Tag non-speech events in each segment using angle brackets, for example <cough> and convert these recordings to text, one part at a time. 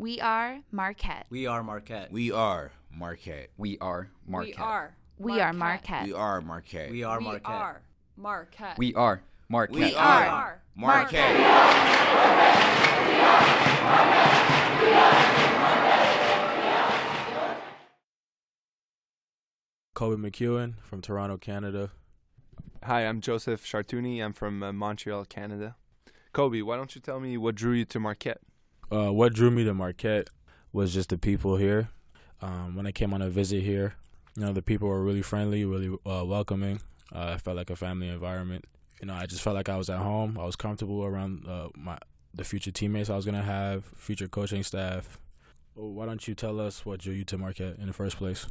We are Marquette. We are Marquette. We are Marquette. We are Marquette. We are. We are Marquette. We are Marquette. We are We Marquette. are Marquette. We are Marquette. We We are are Marquette. Koby McEwen from Toronto, Canada. Hi, I'm Joseph Chartouni. I'm from uh, Montreal, Canada. Koby, why don't you tell me what drew you to Marquette? Uh, what drew me to Marquette was just the people here. Um, when I came on a visit here, you know, the people were really friendly, really uh, welcoming. Uh, I felt like a family environment. You know, I just felt like I was at home. I was comfortable around uh, my the future teammates I was gonna have, future coaching staff. Well, why don't you tell us what drew you to Marquette in the first place?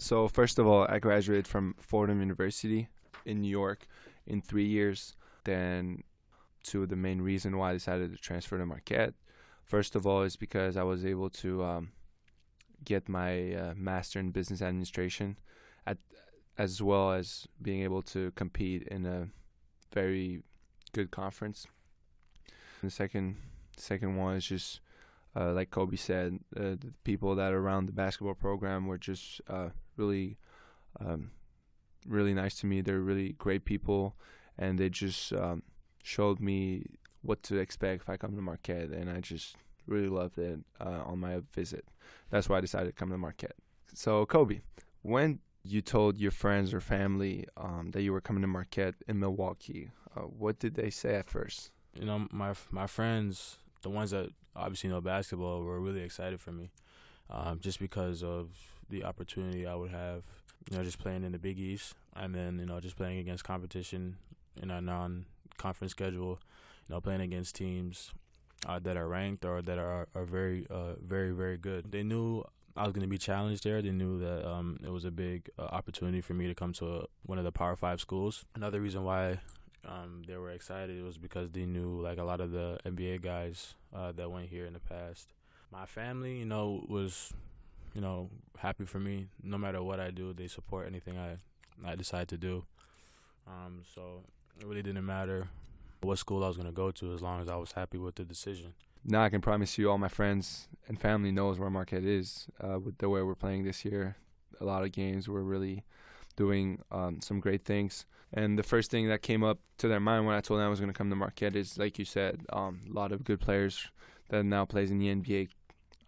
So, first of all, I graduated from Fordham University in New York in three years. Then, of the main reason why I decided to transfer to Marquette. First of all, is because I was able to um, get my uh, master in business administration, at as well as being able to compete in a very good conference. The second second one is just uh, like Kobe said, uh, the people that are around the basketball program were just uh, really, um, really nice to me. They're really great people, and they just um, showed me what to expect if I come to Marquette, and I just really loved it uh, on my visit. That's why I decided to come to Marquette. So, Koby, when you told your friends or family um, that you were coming to Marquette in Milwaukee, uh, what did they say at first? you know, my my friends, the ones that obviously know basketball, were really excited for me, um, just because of the opportunity I would have, you know, just playing in the Big East, and then you know, just playing against competition in a non-conference schedule, you know, playing against teams uh, that are ranked or that are are very uh, very very good. They knew. I was going to be challenged there. They knew that um, it was a big uh, opportunity for me to come to a, one of the Power Five schools. Another reason why um, they were excited was because they knew like a lot of the NBA guys uh, that went here in the past. My family, you know, was you know happy for me. No matter what I do, they support anything I I decide to do. Um, so it really didn't matter what school I was gonna go to as long as I was happy with the decision. Now I can promise you, all my friends and family knows where Marquette is. Uh, with the way we're playing this year, a lot of games we're really doing um, some great things. And the first thing that came up to their mind when I told them I was going to come to Marquette is, like you said, um, a lot of good players that now plays in the NBA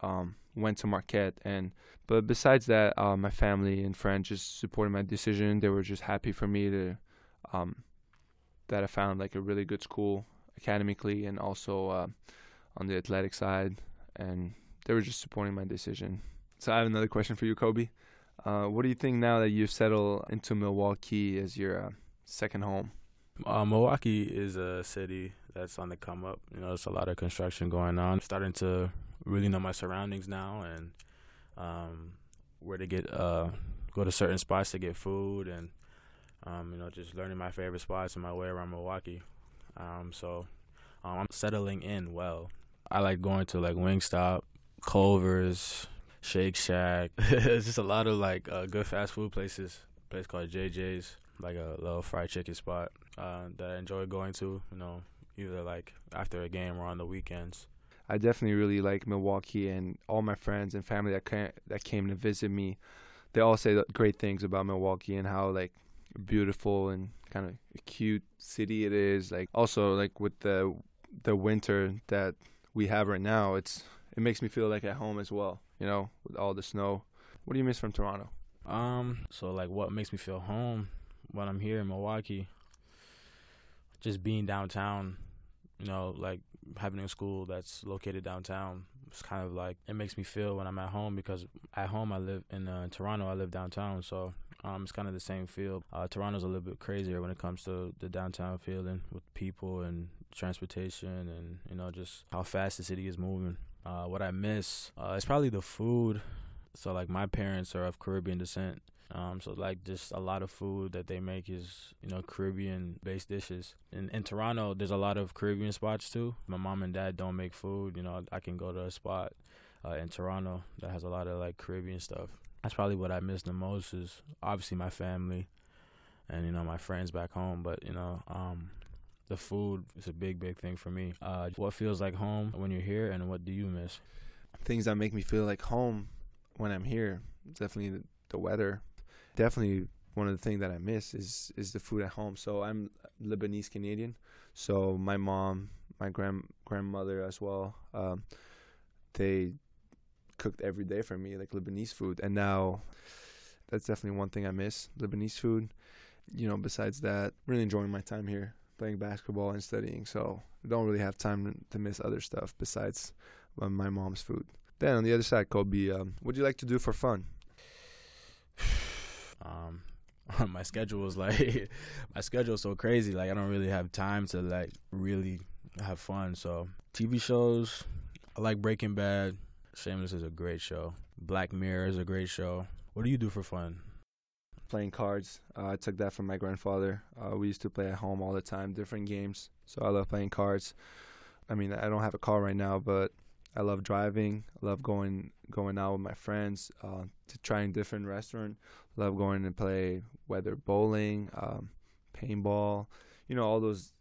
um, went to Marquette. And but besides that, uh, my family and friends just supported my decision. They were just happy for me to um, that I found like a really good school academically and also uh, on the athletic side, and they were just supporting my decision. So I have another question for you, Koby. Uh, what do you think now that you've settled into Milwaukee as your uh, second home? Uh, Milwaukee is a city that's on the come up. You know, there's a lot of construction going on. starting to really know my surroundings now and um, where to get uh, go to certain spots to get food and um, you know just learning my favorite spots and my way around Milwaukee. Um, so um, I'm settling in well. I like going to like Wingstop, Culver's, Shake Shack. <laughs> it's just a lot of like uh, good fast food places. A place called JJ's, like a little fried chicken spot uh, that I enjoy going to. You know, either like after a game or on the weekends. I definitely really like Milwaukee, and all my friends and family that came, that came to visit me, they all say great things about Milwaukee and how like beautiful and kind of cute city it is. Like also like with the the winter that we have right now, it's it makes me feel like at home as well. You know, with all the snow. What do you miss from Toronto? Um, so like what makes me feel home when I'm here in Milwaukee? Just being downtown, you know, like having a school that's located downtown. It's kind of like it makes me feel when I'm at home because at home I live in uh, Toronto. I live downtown, so um, it's kind of the same feel. Uh, Toronto's a little bit crazier when it comes to the downtown feeling with people and transportation and you know just how fast the city is moving. Uh, what I miss uh, is probably the food. So like my parents are of Caribbean descent, um, so like just a lot of food that they make is you know Caribbean based dishes. In in Toronto, there's a lot of Caribbean spots too. My mom and dad don't make food. You know, I can go to a spot uh, in Toronto that has a lot of like Caribbean stuff. That's probably what I miss the most is obviously my family, and you know my friends back home. But you know, um, the food is a big big thing for me. Uh, what feels like home when you're here, and what do you miss? things that make me feel like home when I'm here. Definitely the, the weather. Definitely one of the things that I miss is is the food at home. So I'm Lebanese Canadian. So my mom, my grand grandmother as well, um, they cooked every day for me like Lebanese food, and now that's definitely one thing I miss Lebanese food. You know, besides that, really enjoying my time here playing basketball and studying. So don't really have time to miss other stuff besides uh, my mom's food. Then on the other side, Koby, um, what do you like to do for fun? <sighs> Um, <laughs> my schedule is like <laughs> my schedule is so crazy. Like I don't really have time to like really have fun. So TV shows, I like Breaking Bad. Shameless is a great show. Black Mirror is a great show. What do you do for fun? Playing cards. Uh, I took that from my grandfather. Uh, we used to play at home all the time, different games. So I love playing cards. I mean, I don't have a car right now, but I love driving. I love going going out with my friends uh, to trying different restaurant. Love going to play whether bowling, um, paintball, you know, all those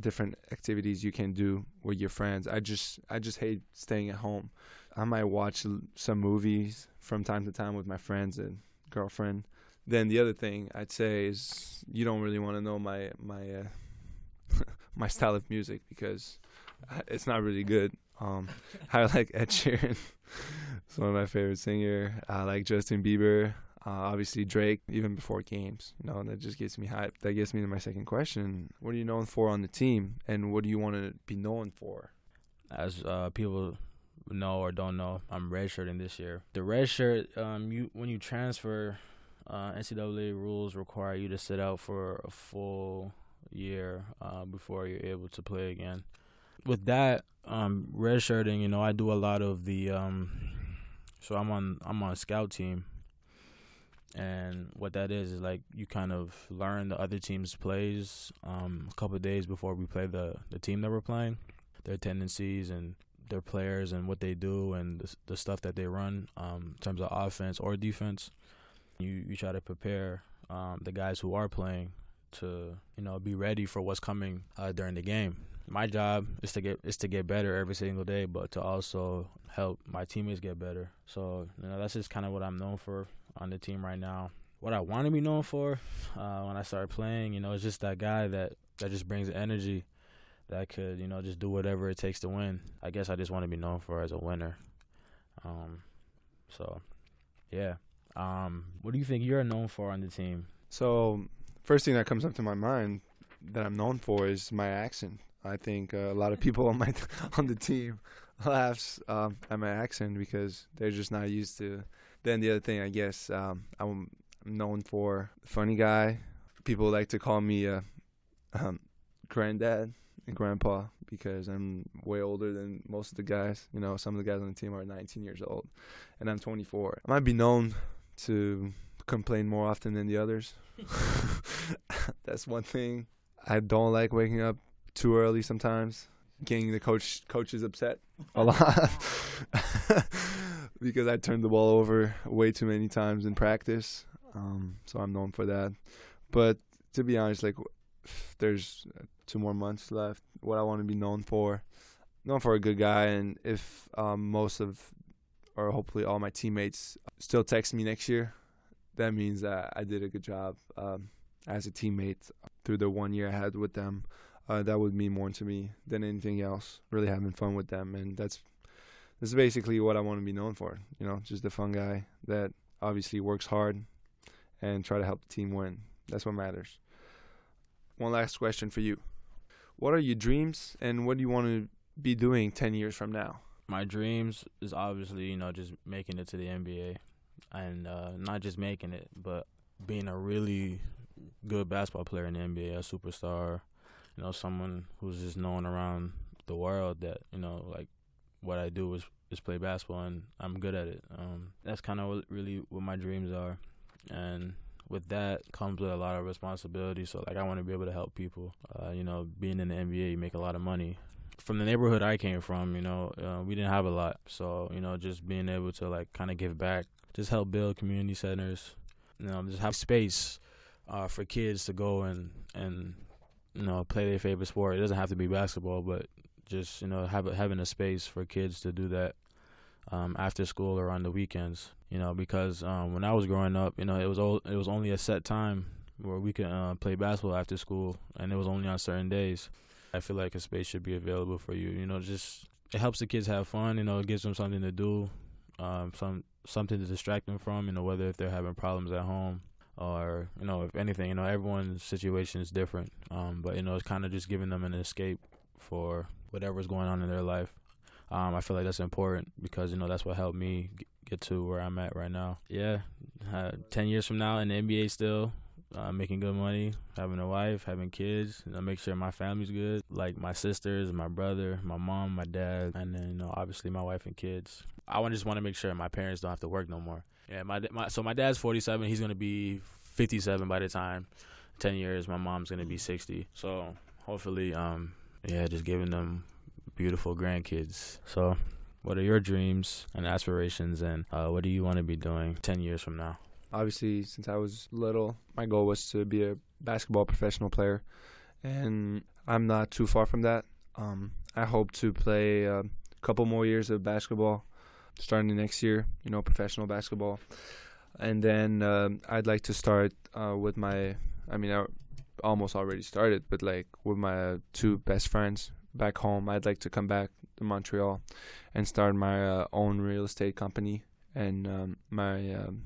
different activities you can do with your friends. I just I just hate staying at home. I might watch some movies from time to time with my friends and girlfriend. Then the other thing I'd say is you don't really want to know my my uh, <laughs> my style of music because it's not really good. Um, <laughs> I like Ed Sheeran, it's one of my favorite singer. I like Justin Bieber, uh, obviously Drake. Even before games, you know, that just gets me hyped. That gets me to my second question: What are you known for on the team, and what do you want to be known for? As uh, people know or don't know, I'm redshirting this year. The redshirt, um, you when you transfer, uh, NCAA rules require you to sit out for a full year uh, before you're able to play again. With that, um, redshirting, you know, I do a lot of the. Um, so I'm on I'm on a scout team, and what that is is like you kind of learn the other team's plays um, a couple days before we play the the team that we're playing, their tendencies and their players and what they do and the, the stuff that they run um, in terms of offense or defense. You you try to prepare um, the guys who are playing to you know be ready for what's coming uh, during the game. My job is to get is to get better every single day, but to also help my teammates get better. So you know that's just kind of what I'm known for on the team right now. What I want to be known for uh, when I start playing, you know, is just that guy that that just brings energy, that could you know just do whatever it takes to win. I guess I just want to be known for as a winner. Um, so yeah. Um, what do you think you're known for on the team? So, first thing that comes up to my mind that I'm known for is my accent. I think uh, a lot of people on my <laughs> on the team laughs um, at my accent because they're just not used to. Then the other thing, I guess, um, I'm known for funny guy. People like to call me a um, granddad and grandpa because I'm way older than most of the guys. You know, some of the guys on the team are 19 years old, and I'm 24. I might be known to complain more often than the others. <laughs> <laughs> That's one thing. I don't like waking up too early sometimes, getting the coach coaches upset a lot <laughs> because I turned the ball over way too many times in practice. Um, so I'm known for that. But to be honest, like there's two more months left. What I want to be known for, known for a good guy, and if um, most of or hopefully all my teammates still text me next year, that means that I did a good job um, as a teammate through the one year I had with them. Uh, that would mean more to me than anything else. Really having fun with them, and that's this is basically what I want to be known for. You know, just the fun guy that obviously works hard and try to help the team win. That's what matters. One last question for you: What are your dreams, and what do you want to be doing ten years from now? my dreams is obviously you know just making it to the NBA, and uh, not just making it, but being a really good basketball player in the NBA, a superstar, you know, someone who's just known around the world that you know like what I do is is play basketball and I'm good at it. Um, that's kind of really what my dreams are, and with that comes with a lot of responsibility. So like I want to be able to help people. Uh, you know, being in the NBA, you make a lot of money from the neighborhood I came from, you know, uh, we didn't have a lot. So, you know, just being able to like kind of give back, just help build community centers, you know, just have space uh, for kids to go and and you know play their favorite sport. It doesn't have to be basketball, but just you know have having a space for kids to do that um, after school or on the weekends. You know, because um, when I was growing up, you know, it was it was only a set time where we could uh, play basketball after school, and it was only on certain days. I feel like a space should be available for you. You know, just it helps the kids have fun. You know, it gives them something to do, um, some something to distract them from. You know, whether if they're having problems at home or you know, if anything, you know, everyone's situation is different. Um, but you know, it's kind of just giving them an escape for whatever's going on in their life. Um, I feel like that's important because you know that's what helped me get to where I'm at right now. Yeah, uh, ten years from now in the NBA still, uh, making good money, having a wife, having kids, you know, make sure my family's good, like my sisters, my brother, my mom, my dad, and then you know obviously my wife and kids. I want just want to make sure my parents don't have to work no more. Yeah, my my so my dad's 47. He's gonna be 57 by the time 10 years. My mom's gonna be 60. So hopefully, um, yeah, just giving them beautiful grandkids. So, what are your dreams and aspirations, and uh, what do you want to be doing 10 years from now? Obviously, since I was little, my goal was to be a basketball professional player, and I'm not too far from that. Um, I hope to play a couple more years of basketball, starting next year. You know, professional basketball, and then um, I'd like to start uh, with my. I mean, I almost already started, but like with my two best friends back home. I'd like to come back to Montreal and start my uh, own real estate company and um, my um,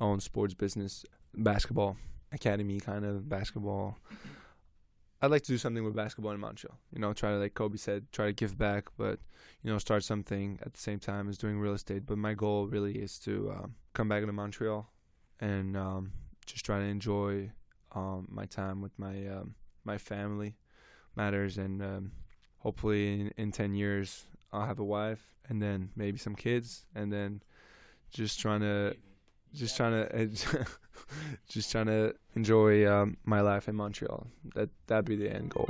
own sports business, basketball academy kind of basketball. I'd like to do something with basketball in Montreal. You know, try to like Koby said, try to give back, but you know, start something at the same time as doing real estate. But my goal really is to um, come back to Montreal and um, just try to enjoy um, my time with my um, my family matters and um, hopefully in, in 10 years I'll have a wife and then maybe some kids and then just trying to just trying <laughs> to just trying to enjoy um, my life in Montreal. That that'd be the end goal.